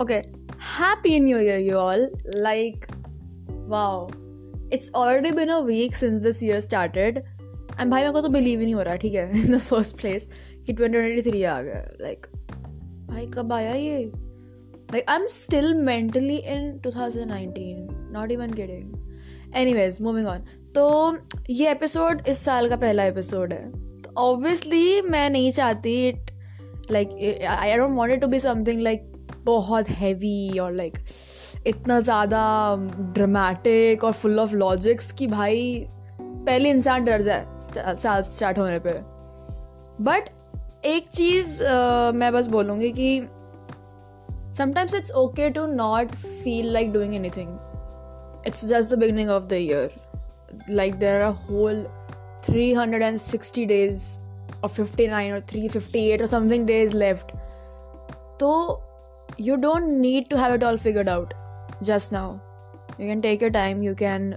Okay, happy new year, you all. Like, wow, it's already been a week since this year started. And भाई मेरे को तो believe ही नहीं हो रहा ठीक है? इन द फ़र्स्ट प्लेस कि ट्वेंटी ट्वेंटी थ्री आ गया। लाइक भाई कब आया ये? Like I am still mentally in two thousand nineteen not even kidding anyways moving on तो ये एपिसोड इस साल का पहला एपिसोड है। तो ऑब्वियसली मैं नहीं चाहती it like I don't want it to be something like बहुत हैवी और लाइक इतना ज़्यादा ड्रामेटिक और फुल ऑफ़ लॉजिक्स कि भाई, पहले इंसान डर जाए साल स्टार्ट होने पे। बट एक चीज़ मैं बस बोलूँगी कि sometimes it's okay to not feel like doing anything it's just the beginning of the year like there are whole 360 days or 59 or 358 or something days left so you don't need to have it all figured out just now. You can take your time. You can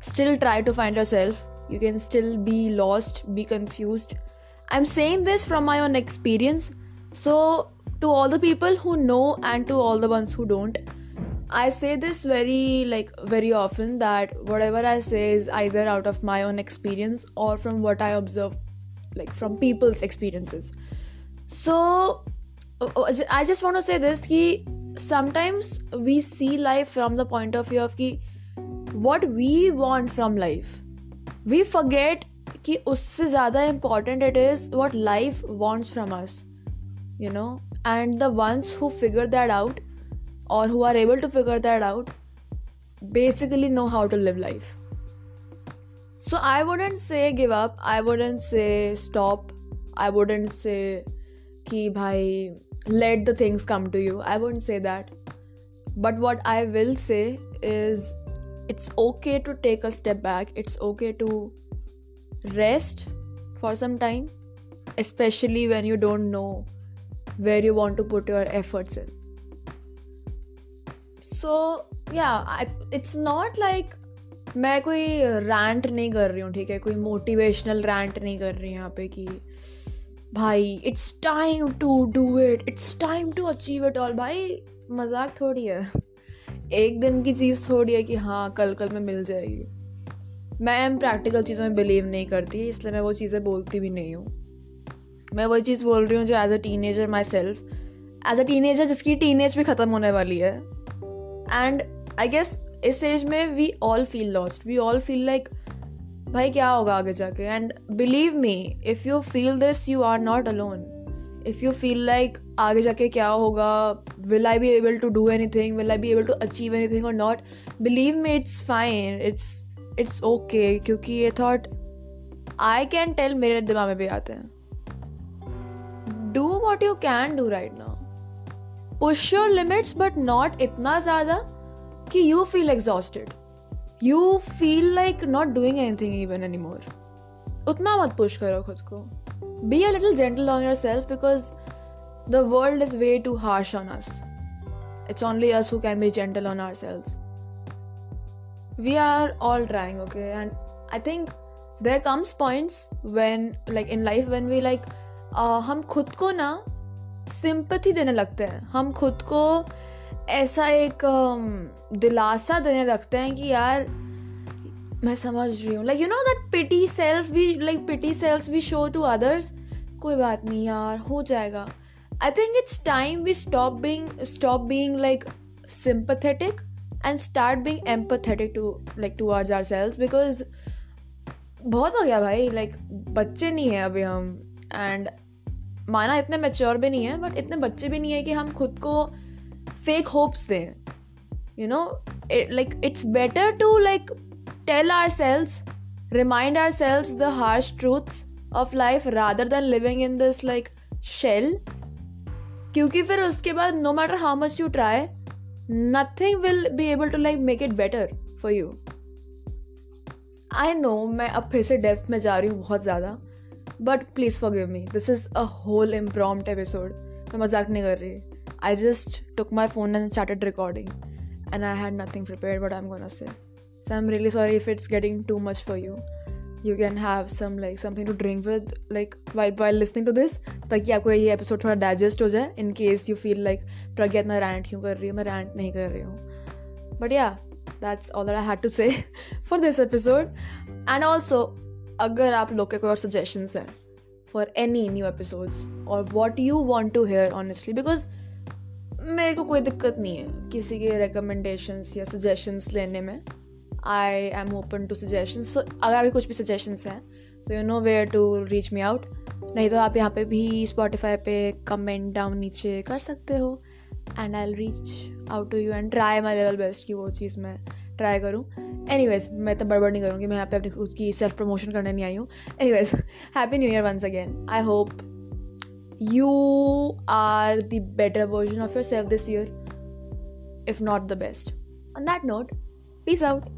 still try to find yourself. You can still be lost be confused. I'm saying this from my own experience. So to all the people who know and to all the ones who don't i say this very like very often that whatever i say is either out of my own experience or from what i observe like from people's experiences. So I just want to say this कि sometimes we see life from the point of view of कि what we want from life. We forget कि उससे ज़्यादा important it is what life wants from us. You know, and the ones who figure that out or who are able to figure that out basically know how to live life. So I wouldn't say give up. I wouldn't say stop. I wouldn't say कि भाई let the things come to you. I won't say that. But what I will say is it's okay to take a step back, it's okay to rest for some time, especially when you don't know where you want to put your efforts in. So, yeah, it's not like मैं कोई rant नहीं कर रही हूँ ठीक है कोई motivational rant नहीं कर रही हूँ यहाँ पे कि भाई it's time to do it it's time to achieve it all भाई, मज़ाक थोड़ी है। एक दिन की चीज़ थोड़ी है कि हाँ कल कल में मिल जाएगी। मैं प्रैक्टिकल चीज़ों में बिलीव नहीं करती, इसलिए मैं वो चीज़ें बोलती भी नहीं हूँ। मैं वही चीज़ बोल रही हूँ जो as a teenager myself as a teenager जिसकी टीन एज भी ख़त्म होने वाली है। एंड आई गेस इस एज में we all feel lost we all feel like भाई क्या होगा आगे जाके? And believe me if you feel this you are not alone if you feel like आगे जाके क्या होगा? Will I be able to do anything will I be able to achieve anything और not believe me it's fine it's it's okay क्योंकि ये thought I can tell मेरे दिमाग में भी आते हैं। Do what you can do right now push your limits but not इतना ज़्यादा कि you feel exhausted you feel like not doing anything even any more उतना मत पुश करो खुद को. Be a little gentle on yourself because the world is way too harsh on us it's only us who can be gentle on ourselves we are all trying okay and I think there comes points when like in life when we like हम खुद को ना sympathy देने लगते हैं. हम खुद को ऐसा एक दिलासा देने लगते हैं कि यार मैं समझ रही हूँ। Like you know that pity self we like pity self we show to others कोई बात नहीं यार हो जाएगा। I think it's time we stop being stop being like sympathetic and start being empathetic to like to our ourselves because बहुत हो गया भाई लाइक like, बच्चे नहीं हैं अभी हम। एंड माना इतने मेच्योर भी नहीं है बट इतने बच्चे भी नहीं है कि हम खुद को fake hopes there you know it, like it's better to like tell ourselves remind ourselves the harsh truths of life rather than living in this like shell क्योंकि फिर उसके बाद no matter how much you try nothing will be able to like make it better for you I know मैं अब फिर से depth में जा रही हूँ बहुत ज़्यादा but please forgive me this is a whole impromptu episode मैं मज़ाक नहीं कर रही I just took my phone and started recording, and I had nothing prepared what I'm gonna say. So I'm really sorry if it's getting too much for you. You can have some like something to drink with like while while listening to this ताकि आपको ये episode थोड़ा digest हो जाए in case you feel like Pragya इतना rant क्यों कर रही हूँ मैं रैंट नहीं कर रही हूँ but yeah that's all I had to say for this episode and also अगर आप लोग के कोई और सजेशंस हैं फॉर एनी न्यू एपिसोड्स और what you want to hear honestly because मेरे को कोई दिक्कत नहीं है किसी के रिकमेंडेशंस या सजेशंस लेने में। I am open to suggestions so अगर अभी कुछ भी सजेशंस हैं तो you know where to reach me out नहीं तो आप यहाँ पे भी स्पॉटिफाई पे कमेंट डाउन नीचे कर सकते हो। And I reach out to you and try my level best की वो चीज़ मैं ट्राई करूँ। एनी वेज मैं तो बड़बड़ नहीं करूँगी। मैं यहाँ पे अपनी खुद की सेल्फ प्रमोशन करने नहीं आई हूँ। Anyways happy new year once again I hope you are the better version of yourself this year, if not the best. On that note, peace out.